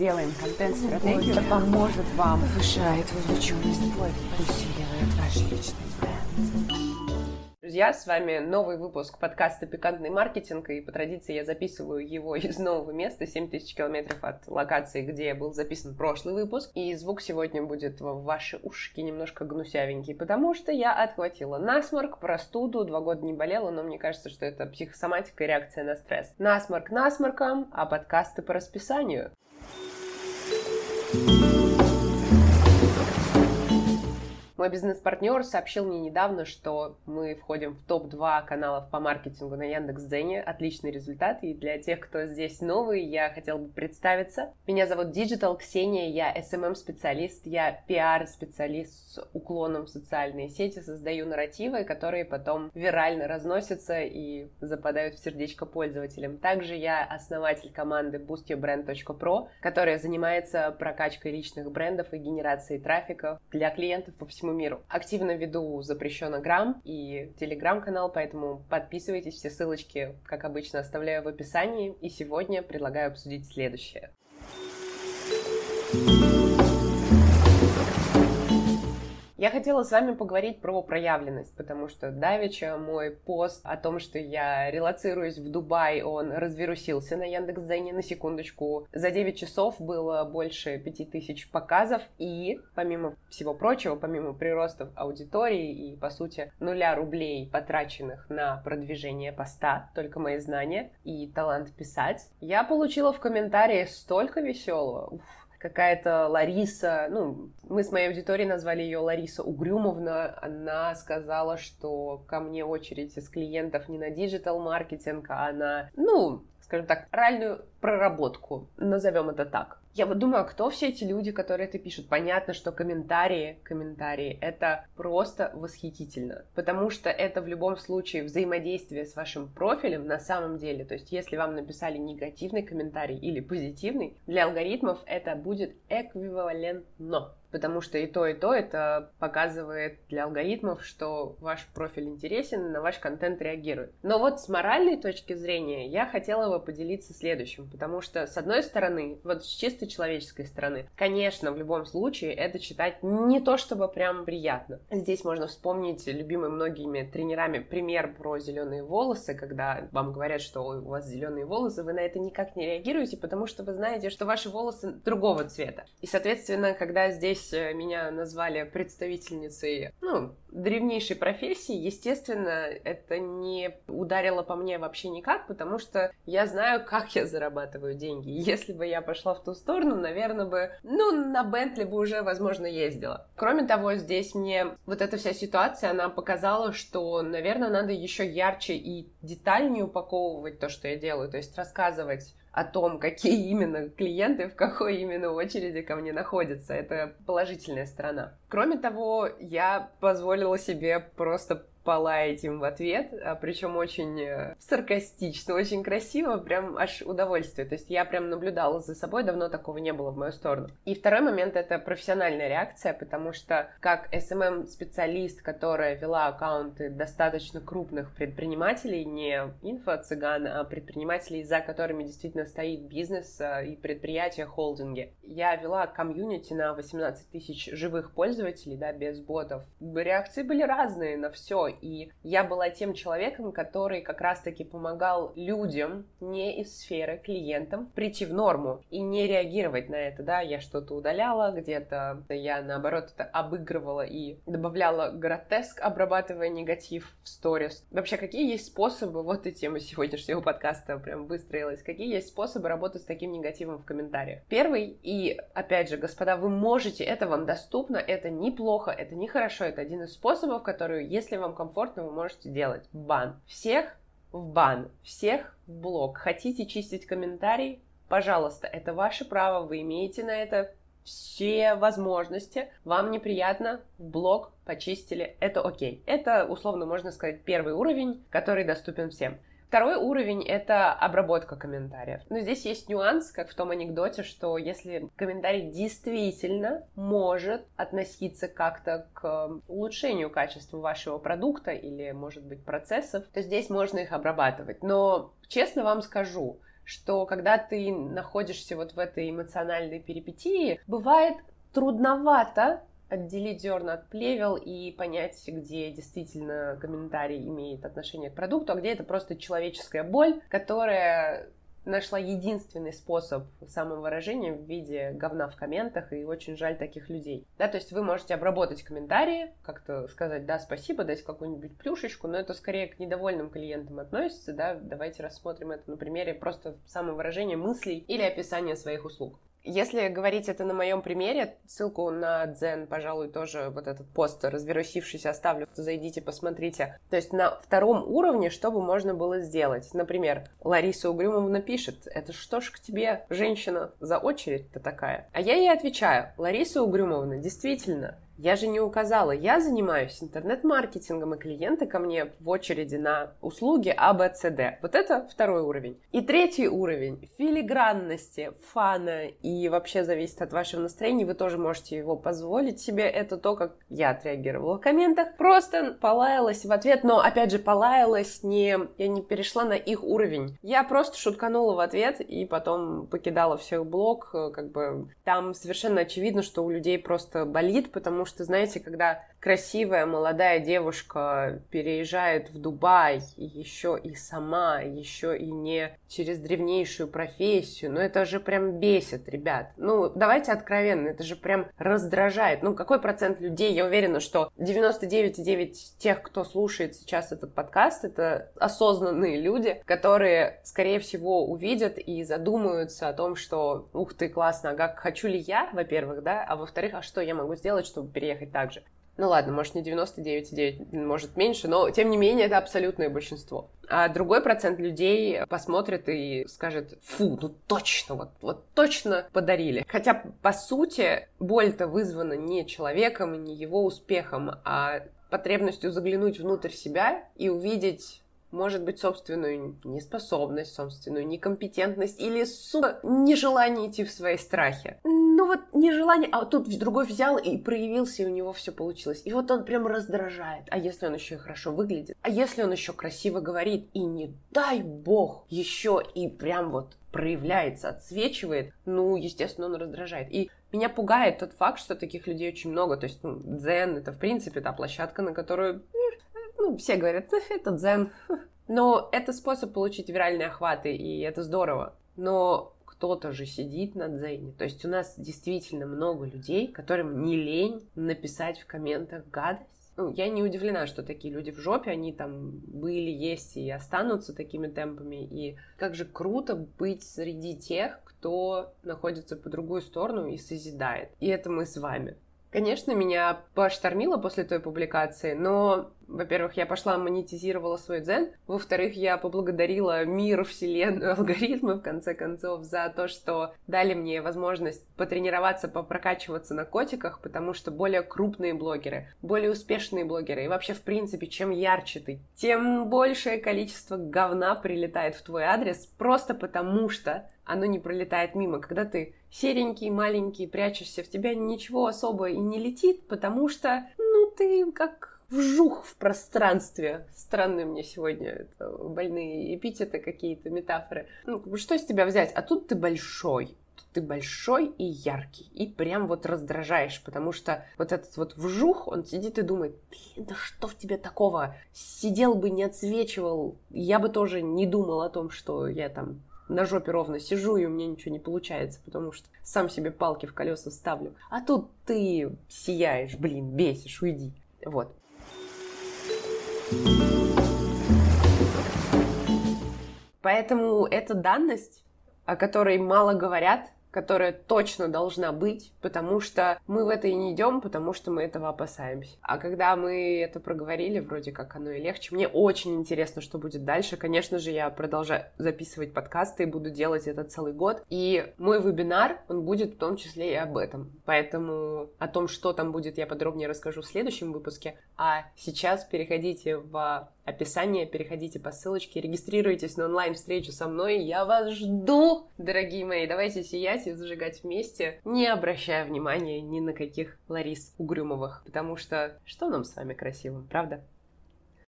сделаем контент-стратегию, что поможет вам. Повышает вовлеченность, усиливает ваш личный бренд друзья, с вами новый выпуск подкаста «Пикантный маркетинг», и по традиции я записываю его из нового места, 7000 километров от локации, где был записан прошлый выпуск, и звук сегодня будет в ваши ушки немножко гнусявенький, потому что я отхватила насморк, простуду, два года не болела, но мне кажется, что это психосоматика и реакция на стресс. Насморк насморком, а подкасты по расписанию. Thank you мой бизнес-партнер сообщил мне недавно, что мы входим в топ-2 каналов по маркетингу на Яндекс.Дзене. Отличный результат. И для тех, кто здесь новый, я хотела бы представиться. Меня зовут Digital Ксения, я SMM-специалист, я PR-специалист с уклоном в социальные сети, создаю нарративы, которые потом вирально разносятся и западают в сердечко пользователям. Также я основатель команды boostyourbrand.pro, которая занимается прокачкой личных брендов и генерацией трафика для клиентов по всему всему миру. Активно веду запрещенный грамм и телеграм-канал, поэтому подписывайтесь, все ссылочки, как обычно, оставляю в описании. И сегодня предлагаю обсудить следующее. Я хотела с вами поговорить про проявленность, потому что давеча мой пост о том, что я релацируюсь в Дубай, он развирусился на Яндекс.Дзене на секундочку. За 9 часов было больше 5000 показов, и, помимо всего прочего, помимо приростов аудитории и, по сути, нуля рублей, потраченных на продвижение поста, только мои знания и талант писать, я получила в комментариях столько веселого. Уф, какая-то Лариса, ну, мы с моей аудиторией назвали ее Лариса Угрюмовна, она сказала, что ко мне очередь из клиентов не на диджитал-маркетинг, а на, ну, скажем так, реальную проработку, назовем это так. Я вот думаю, а кто все эти люди, которые это пишут? Понятно, что комментарии, комментарии — это просто восхитительно, потому что это в любом случае взаимодействие с вашим профилем на самом деле. То есть если вам написали негативный комментарий или позитивный, для алгоритмов это будет эквивалентно потому что и то, и то это показывает для алгоритмов, что ваш профиль интересен, на ваш контент реагирует. Но вот с моральной точки зрения я хотела бы поделиться следующим, потому что, с одной стороны, вот с чисто человеческой стороны, конечно, в любом случае это читать не то чтобы прям приятно. Здесь можно вспомнить любимый многими тренерами пример про зеленые волосы, когда вам говорят, что у вас зеленые волосы, вы на это никак не реагируете, потому что вы знаете, что ваши волосы другого цвета. И, соответственно, когда здесь э, меня назвали представительницей, ну, древнейшей профессии, естественно, это не ударило по мне вообще никак, потому что я знаю, как я зарабатываю деньги. Если бы я пошла в ту сторону, наверное бы, ну, на Бентли бы уже, возможно, ездила. Кроме того, здесь мне вот эта вся ситуация, она показала, что, наверное, надо еще ярче и детальнее упаковывать то, что я делаю, то есть рассказывать о том, какие именно клиенты в какой именно очереди ко мне находятся. Это положительная сторона. Кроме того, я позволила себе просто полаять им в ответ, а причем очень э, саркастично, очень красиво, прям аж удовольствие. То есть я прям наблюдала за собой, давно такого не было в мою сторону. И второй момент — это профессиональная реакция, потому что как SMM-специалист, которая вела аккаунты достаточно крупных предпринимателей, не инфо-цыган, а предпринимателей, за которыми действительно стоит бизнес э, и предприятия, холдинги. Я вела комьюнити на 18 тысяч живых пользователей, да, без ботов. Реакции были разные на все, и я была тем человеком, который как раз-таки помогал людям не из сферы, клиентам, прийти в норму и не реагировать на это, да, я что-то удаляла, где-то я, наоборот, это обыгрывала и добавляла гротеск, обрабатывая негатив в сторис. Вообще, какие есть способы, вот и тема сегодняшнего подкаста прям выстроилась, какие есть способы работать с таким негативом в комментариях? Первый, и опять же, господа, вы можете, это вам доступно, это неплохо, это нехорошо, это один из способов, который, если вам комфортно, вы можете делать бан. Всех в бан, всех в блок. Хотите чистить комментарий? Пожалуйста, это ваше право, вы имеете на это все возможности. Вам неприятно, в блок почистили, это окей. Это, условно, можно сказать, первый уровень, который доступен всем. Второй уровень — это обработка комментариев. Но здесь есть нюанс, как в том анекдоте, что если комментарий действительно может относиться как-то к улучшению качества вашего продукта или, может быть, процессов, то здесь можно их обрабатывать. Но честно вам скажу, что когда ты находишься вот в этой эмоциональной перипетии, бывает трудновато отделить зерна от плевел и понять, где действительно комментарий имеет отношение к продукту, а где это просто человеческая боль, которая нашла единственный способ самовыражения в виде говна в комментах, и очень жаль таких людей. Да, то есть вы можете обработать комментарии, как-то сказать, да, спасибо, дать какую-нибудь плюшечку, но это скорее к недовольным клиентам относится, да, давайте рассмотрим это на примере просто самовыражения мыслей или описания своих услуг. Если говорить это на моем примере, ссылку на Дзен, пожалуй, тоже вот этот пост развернувшийся оставлю, зайдите, посмотрите. То есть на втором уровне, что бы можно было сделать? Например, Лариса Угрюмовна пишет, это что ж к тебе, женщина, за очередь-то такая? А я ей отвечаю, Лариса Угрюмовна, действительно, я же не указала, я занимаюсь интернет-маркетингом, и клиенты ко мне в очереди на услуги А, Б, С, Д. Вот это второй уровень. И третий уровень филигранности, фана и вообще зависит от вашего настроения. Вы тоже можете его позволить себе. Это то, как я отреагировала в комментах. Просто полаялась в ответ, но опять же полаялась не... Я не перешла на их уровень. Я просто шутканула в ответ и потом покидала всех блог. Как бы там совершенно очевидно, что у людей просто болит, потому что, знаете, когда красивая молодая девушка переезжает в Дубай, еще и сама, еще и не через древнейшую профессию, ну это же прям бесит, ребят. Ну, давайте откровенно, это же прям раздражает. Ну, какой процент людей, я уверена, что 99,9 тех, кто слушает сейчас этот подкаст, это осознанные люди, которые, скорее всего, увидят и задумаются о том, что, ух ты, классно, а как хочу ли я, во-первых, да, а во-вторых, а что я могу сделать, чтобы переехать так же. Ну ладно, может не 99,9, может меньше, но тем не менее это абсолютное большинство. А другой процент людей посмотрит и скажет, фу, ну точно, вот, вот точно подарили. Хотя, по сути, боль-то вызвана не человеком, не его успехом, а потребностью заглянуть внутрь себя и увидеть может быть, собственную неспособность, собственную некомпетентность или, сука, нежелание идти в свои страхи. Ну вот нежелание, а тут другой взял и проявился, и у него все получилось. И вот он прям раздражает. А если он еще и хорошо выглядит? А если он еще красиво говорит? И не дай бог еще и прям вот проявляется, отсвечивает, ну, естественно, он раздражает. И меня пугает тот факт, что таких людей очень много. То есть, ну, дзен — это, в принципе, та площадка, на которую ну, все говорят, это дзен. Но это способ получить виральные охваты, и это здорово. Но кто-то же сидит на дзене. То есть у нас действительно много людей, которым не лень написать в комментах гадость. Ну, я не удивлена, что такие люди в жопе, они там были, есть и останутся такими темпами. И как же круто быть среди тех, кто находится по другую сторону и созидает. И это мы с вами. Конечно, меня поштормило после той публикации, но, во-первых, я пошла монетизировала свой дзен, во-вторых, я поблагодарила мир, вселенную, алгоритмы, в конце концов, за то, что дали мне возможность потренироваться, попрокачиваться на котиках, потому что более крупные блогеры, более успешные блогеры, и вообще, в принципе, чем ярче ты, тем большее количество говна прилетает в твой адрес, просто потому что оно не пролетает мимо. Когда ты серенький, маленький, прячешься, в тебя ничего особо и не летит, потому что, ну, ты как вжух в пространстве. Странные мне сегодня это больные эпитеты какие-то, метафоры. Ну, что с тебя взять? А тут ты большой. Ты большой и яркий. И прям вот раздражаешь, потому что вот этот вот вжух, он сидит и думает, блин, да что в тебе такого? Сидел бы, не отсвечивал. Я бы тоже не думал о том, что я там на жопе ровно сижу, и у меня ничего не получается, потому что сам себе палки в колеса ставлю. А тут ты сияешь, блин, бесишь, уйди. Вот. Поэтому эта данность, о которой мало говорят, которая точно должна быть, потому что мы в это и не идем, потому что мы этого опасаемся. А когда мы это проговорили, вроде как оно и легче. Мне очень интересно, что будет дальше. Конечно же, я продолжаю записывать подкасты и буду делать это целый год. И мой вебинар, он будет в том числе и об этом. Поэтому о том, что там будет, я подробнее расскажу в следующем выпуске. А сейчас переходите в описание, переходите по ссылочке, регистрируйтесь на онлайн-встречу со мной. Я вас жду, дорогие мои. Давайте сиять и зажигать вместе, не обращая внимания ни на каких Ларис Угрюмовых, потому что что нам с вами красивым, правда?